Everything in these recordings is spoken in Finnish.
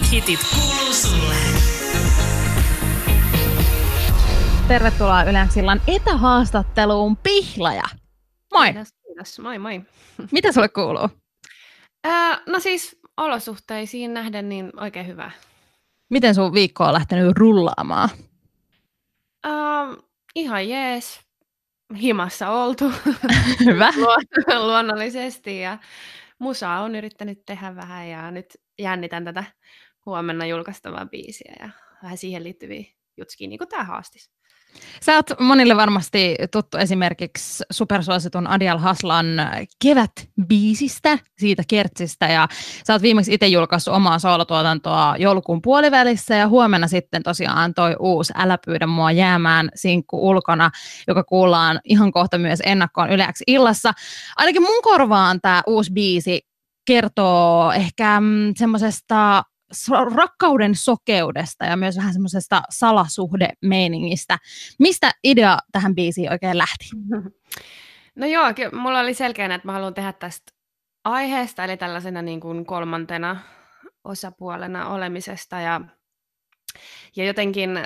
Uusimmat hitit kuuluu sulle. Tervetuloa Yleäksillan etähaastatteluun Pihlaja. Moi! Kiitos, kiitos. Moi moi. Mitä sulle kuuluu? Ää, no siis olosuhteisiin nähden niin oikein hyvä. Miten sun viikko on lähtenyt rullaamaan? Ää, ihan jees. Himassa oltu Hyvä. Luon- luonnollisesti ja musaa on yrittänyt tehdä vähän ja nyt jännitän tätä huomenna julkaistavaa biisiä ja vähän siihen liittyviä jutskia, niin kuin tämä haastis. Sä oot monille varmasti tuttu esimerkiksi supersuositun Adial Haslan Kevät-biisistä, siitä kertsistä, ja sä oot viimeksi itse julkaissut omaa soolotuotantoa joulukuun puolivälissä, ja huomenna sitten tosiaan toi uusi Älä pyydä mua jäämään sinkku ulkona, joka kuullaan ihan kohta myös ennakkoon yleäksi illassa. Ainakin mun korvaan tämä uusi biisi kertoo ehkä mm, semmoisesta rakkauden sokeudesta ja myös vähän semmoisesta salasuhdemeiningistä. Mistä idea tähän biisiin oikein lähti? No joo, ky- mulla oli selkeänä, että mä haluan tehdä tästä aiheesta, eli tällaisena niin kuin kolmantena osapuolena olemisesta. Ja, ja jotenkin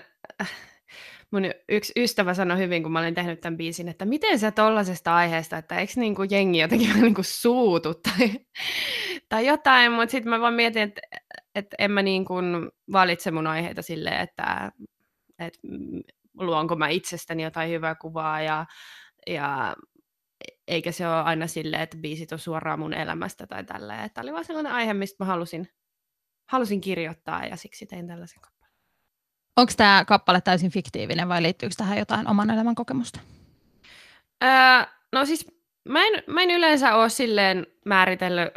äh, mun yksi ystävä sanoi hyvin, kun mä olin tehnyt tämän biisin, että miten sä tollasesta aiheesta, että eikö niin kuin jengi jotenkin niin kuin suutu tai, tai jotain, mutta sitten mä vaan mietin, että, että en mä niin kuin valitse mun aiheita silleen, että, että luonko mä itsestäni jotain hyvää kuvaa ja, ja eikä se ole aina silleen, että biisit on suoraan mun elämästä tai tälleen. Tämä oli vaan sellainen aihe, mistä mä halusin, halusin kirjoittaa ja siksi tein tällaisen kappaleen. Onko tämä kappale täysin fiktiivinen vai liittyykö tähän jotain oman elämän kokemusta? Öö, no siis mä en, mä en yleensä ole silleen määritellyt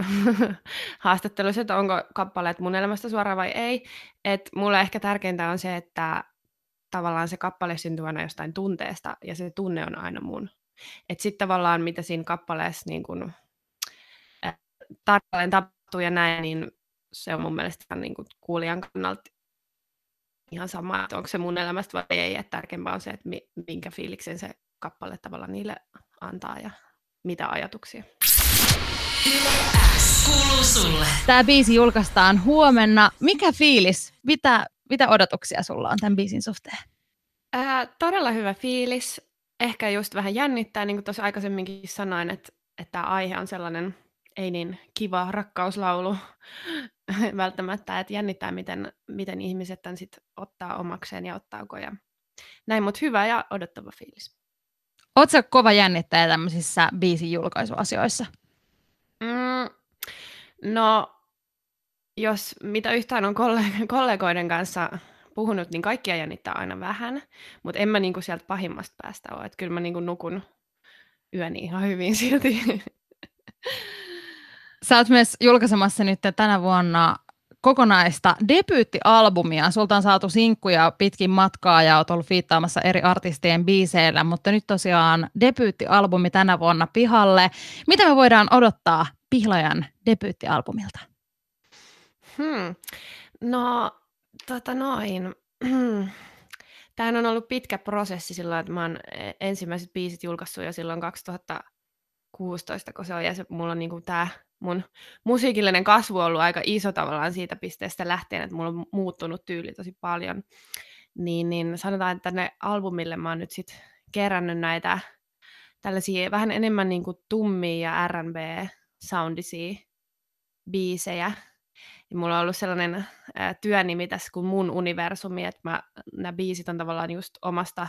haastattelussa, että onko kappaleet mun elämästä suoraan vai ei. Et mulle ehkä tärkeintä on se, että tavallaan se kappale syntyy aina jostain tunteesta ja se tunne on aina mun. Että sitten tavallaan mitä siinä kappaleessa niin kun, tarkalleen tapahtuu ja näin, niin se on mun mielestä niin kun kuulijan kannalta ihan sama, että onko se mun elämästä vai ei. Että tärkeämpää on se, että mi- minkä fiiliksen se kappale tavallaan niille antaa ja mitä ajatuksia. Kuuluu sulle. Tämä biisi julkaistaan huomenna. Mikä fiilis? Mitä, mitä odotuksia sulla on tämän biisin suhteen? Ää, todella hyvä fiilis. Ehkä just vähän jännittää, niin kuin tuossa aikaisemminkin sanoin, että, että tämä aihe on sellainen ei niin kiva rakkauslaulu välttämättä, että jännittää, miten, miten ihmiset tämän sit ottaa omakseen ja ottaako ja näin, mutta hyvä ja odottava fiilis. Oletko kova jännittäjä tämmöisissä biisin julkaisuasioissa? Mm, no, jos mitä yhtään on kolle- kollegoiden kanssa puhunut, niin kaikkia jännittää aina vähän, mutta en mä niinku sieltä pahimmasta päästä ole. Että kyllä mä niinku nukun yöni ihan hyvin silti. Sä oot myös julkaisemassa nyt tänä vuonna kokonaista debyyttialbumia. Sulta on saatu sinkkuja pitkin matkaa ja oot ollut fiittaamassa eri artistien biiseillä, mutta nyt tosiaan debyyttialbumi tänä vuonna pihalle. Mitä me voidaan odottaa Pihlajan debyyttialbumilta? Hmm. No, tota noin. Tämähän on ollut pitkä prosessi silloin, että mä oon e- ensimmäiset biisit julkaissut jo silloin 2016, kun se on, ja se, mulla on niinku tämä mun musiikillinen kasvu on ollut aika iso tavallaan siitä pisteestä lähtien, että mulla on muuttunut tyyli tosi paljon. Niin, niin sanotaan, että tänne albumille mä oon nyt sit kerännyt näitä tällaisia vähän enemmän niinku tummia ja R&B-soundisia biisejä, ja mulla on ollut sellainen ää, työnimi tässä kuin mun universumi, että mä, nämä biisit on tavallaan just omasta,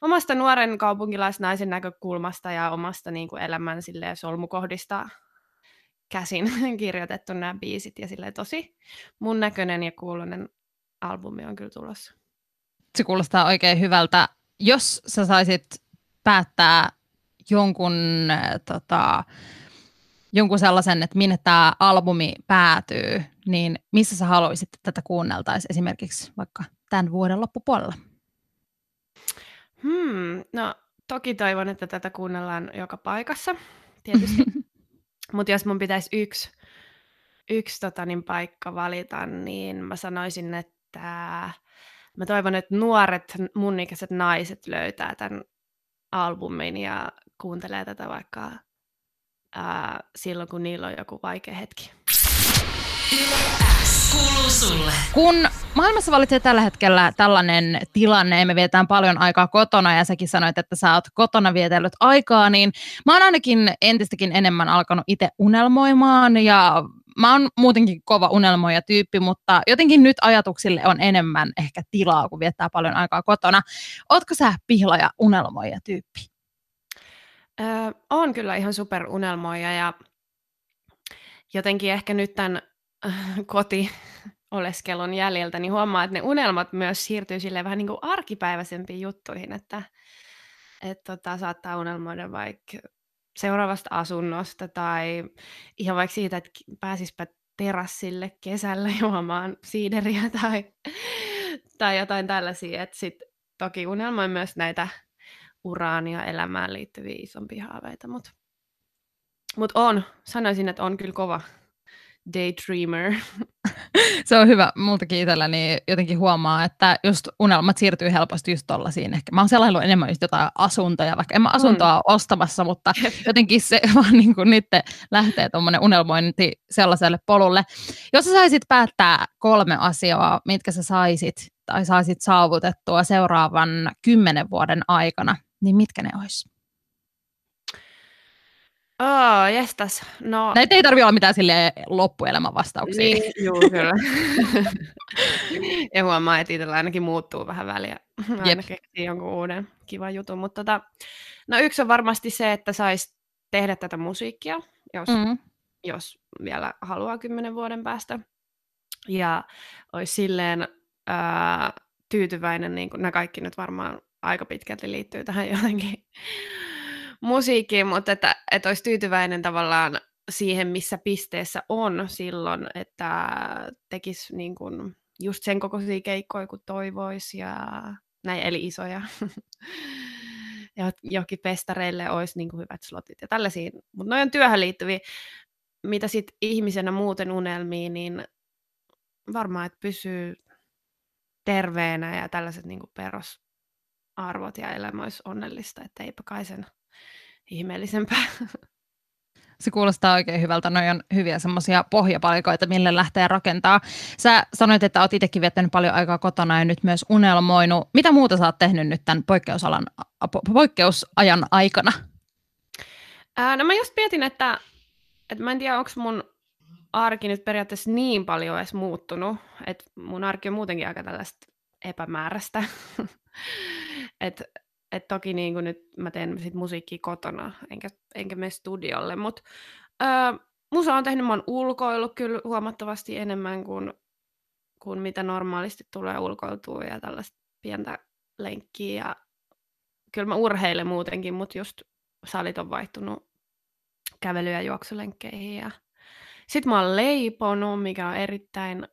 omasta nuoren kaupunkilaisnaisen näkökulmasta ja omasta niin kuin elämän silleen, solmukohdista käsin kirjoitettu nämä biisit ja silleen, tosi mun näköinen ja kuulonen albumi on kyllä tulossa. Se kuulostaa oikein hyvältä. Jos sä saisit päättää jonkun, äh, tota, jonkun sellaisen, että minne tämä albumi päätyy, niin missä sä haluaisit, että tätä kuunneltaisiin esimerkiksi vaikka tämän vuoden loppupuolella? Hmm, no toki toivon, että tätä kuunnellaan joka paikassa, tietysti. Mutta jos mun pitäisi yksi, yksi tota, niin paikka valita, niin mä sanoisin, että mä toivon, että nuoret mun ikäiset naiset löytää tämän albumin ja kuuntelee tätä vaikka ää, silloin, kun niillä on joku vaikea hetki. Kuuluu sulle. Kun maailmassa valitsee tällä hetkellä tällainen tilanne, me vietään paljon aikaa kotona ja säkin sanoit, että sä oot kotona vietellyt aikaa, niin mä oon ainakin entistäkin enemmän alkanut itse unelmoimaan ja mä oon muutenkin kova unelmoija tyyppi, mutta jotenkin nyt ajatuksille on enemmän ehkä tilaa, kun viettää paljon aikaa kotona. Ootko sä pihla ja unelmoija tyyppi? Öö, on kyllä ihan super unelmoija ja jotenkin ehkä nyt tämän koti oleskelun jäljiltä, niin huomaa, että ne unelmat myös siirtyy sille vähän niin kuin arkipäiväisempiin juttuihin, että, että tota, saattaa unelmoida vaikka seuraavasta asunnosta tai ihan vaikka siitä, että pääsispä terassille kesällä juomaan siideriä tai, tai jotain tällaisia. Että sit toki unelmoin myös näitä uraan ja elämään liittyviä isompia haaveita, mutta mut on, sanoisin, että on kyllä kova daydreamer. Se on hyvä. Multakin itselläni jotenkin huomaa, että just unelmat siirtyy helposti just tollaisiin. Ehkä mä oon sellainen enemmän just jotain asuntoja, vaikka en mä asuntoa mm. ostamassa, mutta jotenkin se vaan niin kuin nyt lähtee tuommoinen unelmointi sellaiselle polulle. Jos sä saisit päättää kolme asiaa, mitkä sä saisit tai saisit saavutettua seuraavan kymmenen vuoden aikana, niin mitkä ne olisi? Oh, jestas. No, Näitä ei tarvitse olla mitään sille loppuelämän vastauksia. niin, juu, kyllä. ja huomaa, että itsellä ainakin muuttuu vähän väliä. Aina keksii jonkun uuden kivan jutun. Mutta tota, no yksi on varmasti se, että saisi tehdä tätä musiikkia, jos, Mm. jos vielä haluaa kymmenen vuoden päästä. Ja olisi silleen ää, tyytyväinen, niin kuin nämä kaikki nyt varmaan aika pitkälti liittyy tähän jotenkin musiikkiin, mutta että, että olisi tyytyväinen tavallaan siihen, missä pisteessä on silloin, että tekisi niin kuin just sen kokoisia keikkoja, kuin toivoisi ja näin, eli isoja. ja johonkin festareille olisi niin kuin hyvät slotit ja tällaisia. Mutta noin on työhön liittyviä, mitä sitten ihmisenä muuten unelmiin, niin varmaan, että pysyy terveenä ja tällaiset niin kuin perusarvot ja elämä olisi onnellista, että eipä kai sen ihmeellisempää. Se kuulostaa oikein hyvältä. Noi on hyviä semmoisia pohjapalikoita, mille lähtee rakentaa. Sä sanoit, että oot itsekin viettänyt paljon aikaa kotona ja nyt myös unelmoinut. Mitä muuta sä oot tehnyt nyt tämän poikkeusalan, po- poikkeusajan aikana? Ää, no mä just mietin, että, että mä en tiedä, onko mun arki nyt periaatteessa niin paljon edes muuttunut, että mun arki on muutenkin aika tällaista epämääräistä. että et toki niin kuin nyt mä teen sit musiikkia kotona, enkä, enkä mene studiolle, mutta musa on tehnyt, mä oon ulkoillut kyllä huomattavasti enemmän kuin, kuin mitä normaalisti tulee ulkoiltua ja tällaista pientä lenkkiä. Ja kyllä mä urheilen muutenkin, mutta just salit on vaihtunut kävely- ja juoksulenkkeihin. Ja... Sitten mä oon leiponut, mikä on erittäin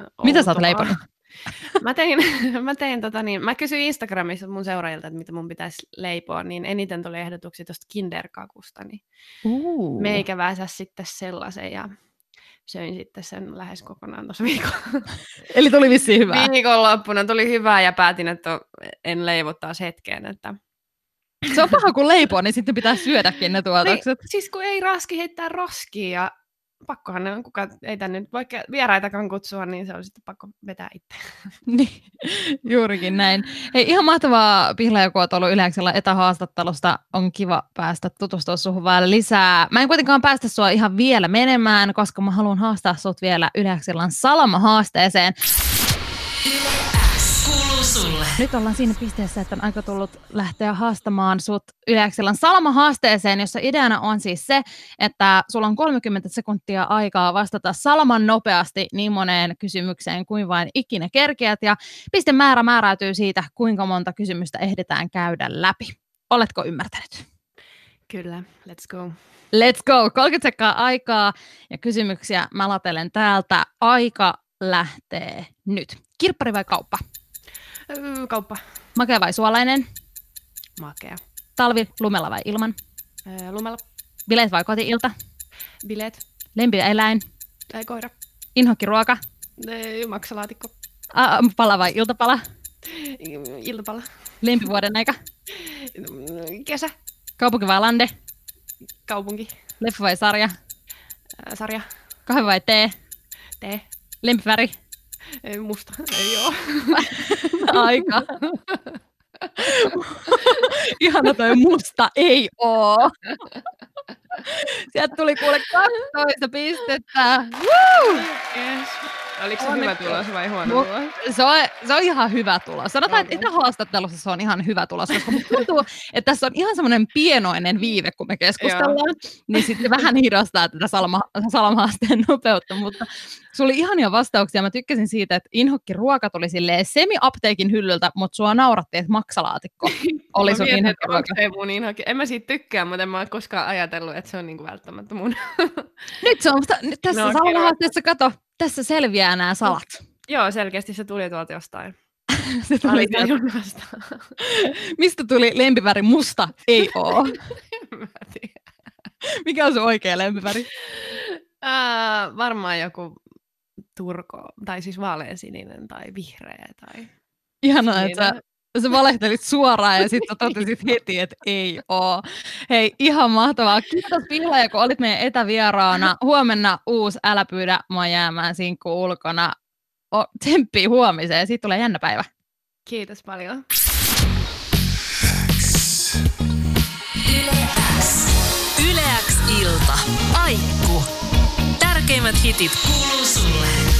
ö, Mitä sä oot outoa. leiponut? Mä tein, mä tein tota niin, mä kysyin Instagramissa mun seuraajilta, että mitä mun pitäisi leipoa, niin eniten tuli ehdotuksia tuosta kinderkakusta, niin Uh. meikä väsä sitten sellaisen ja söin sitten sen lähes kokonaan tuossa viikolla. Eli tuli vissiin hyvää. Viikonloppuna tuli hyvää ja päätin, että en leivo taas hetkeen. Että... Se on paha, kun leipoo, niin sitten pitää syödäkin ne Niin, tuotokset. siis kun ei raski heittää roskia ja pakkohan ne on, kuka ei tänne nyt vaikka vieraitakaan kutsua, niin se on sitten pakko vetää itse. Niin, juurikin näin. Hei, ihan mahtavaa Pihla, kun olet ollut Yleäksellä etähaastattelusta. On kiva päästä tutustua suhun vielä lisää. Mä en kuitenkaan päästä sua ihan vielä menemään, koska mä haluan haastaa sut vielä Yleäkselän Salama-haasteeseen. Sulle. Nyt ollaan siinä pisteessä, että on aika tullut lähteä haastamaan sut Yleäkselän Salama-haasteeseen, jossa ideana on siis se, että sulla on 30 sekuntia aikaa vastata salaman nopeasti niin moneen kysymykseen kuin vain ikinä kerkeät, ja pistemäärä määräytyy siitä, kuinka monta kysymystä ehditään käydä läpi. Oletko ymmärtänyt? Kyllä, let's go. Let's go! 30 sekkaa aikaa ja kysymyksiä mä latelen täältä. Aika lähtee nyt. Kirppari vai kauppa? Öö, Kauppa. Makea vai suolainen? Makea. Talvi, lumella vai ilman? Öö, Lumella. Bileet vai kotiilta? Bileet. Lempieläin? Tai koira. Inhokkiruoka? Öö, Maksalaatikko. Aamupala vai iltapala? Iltapala. Lempivuoden aika? Kesä. Kaupunki vai lande? Kaupunki. Leffa vai sarja? Sarja. Kahvi vai tee? Tee. Lempiväri? Ei musta, ei oo. Aika. Ihana toi musta ei oo. Sieltä tuli kuule 12 pistettä. Woo! Yes. Oliko se Onneksi. hyvä tulos vai huono Mu- tulos? Se on, se on ihan hyvä tulos. Sanotaan, että Okei. etähaastattelussa se on ihan hyvä tulos, koska tuntuu, että tässä on ihan semmoinen pienoinen viive, kun me keskustellaan, niin sitten vähän hidastaa tätä salama, salamaasteen nopeutta, mutta sulla oli ihania vastauksia. Mä tykkäsin siitä, että inhokki ruoka tuli silleen semi-apteekin hyllyltä, mutta sua naurattiin, että maksalaatikko oli sun mietin, että inhokkiruoka. onko se mun inhokki. En mä siitä tykkää, mutta en mä ole koskaan ajatellut, että se on niinku välttämättä mun. Nyt se on, nyt tässä No, kiva. salamahaasteessa, kato, tässä selviää nämä salat. Joo, selkeästi se tuli tuolta jostain. Se tuli vastaan. Mistä tuli lempiväri musta? Ei oo. Mikä on sun oikea lempiväri? Ää, varmaan joku turko, tai siis vaaleansininen tai vihreä tai... Ihanaa, että sä, Siinä. Sä valehtelit suoraan ja sitten totesit heti, että ei oo. Hei, ihan mahtavaa. Kiitos Pihlaja, kun olit meidän etävieraana. Huomenna uusi Älä pyydä mua jäämään sinkku ulkona. O, tsemppii huomiseen, siitä tulee jännä päivä. Kiitos paljon. Yle X ilta. Aikku. Tärkeimmät hitit kuuluu sulle.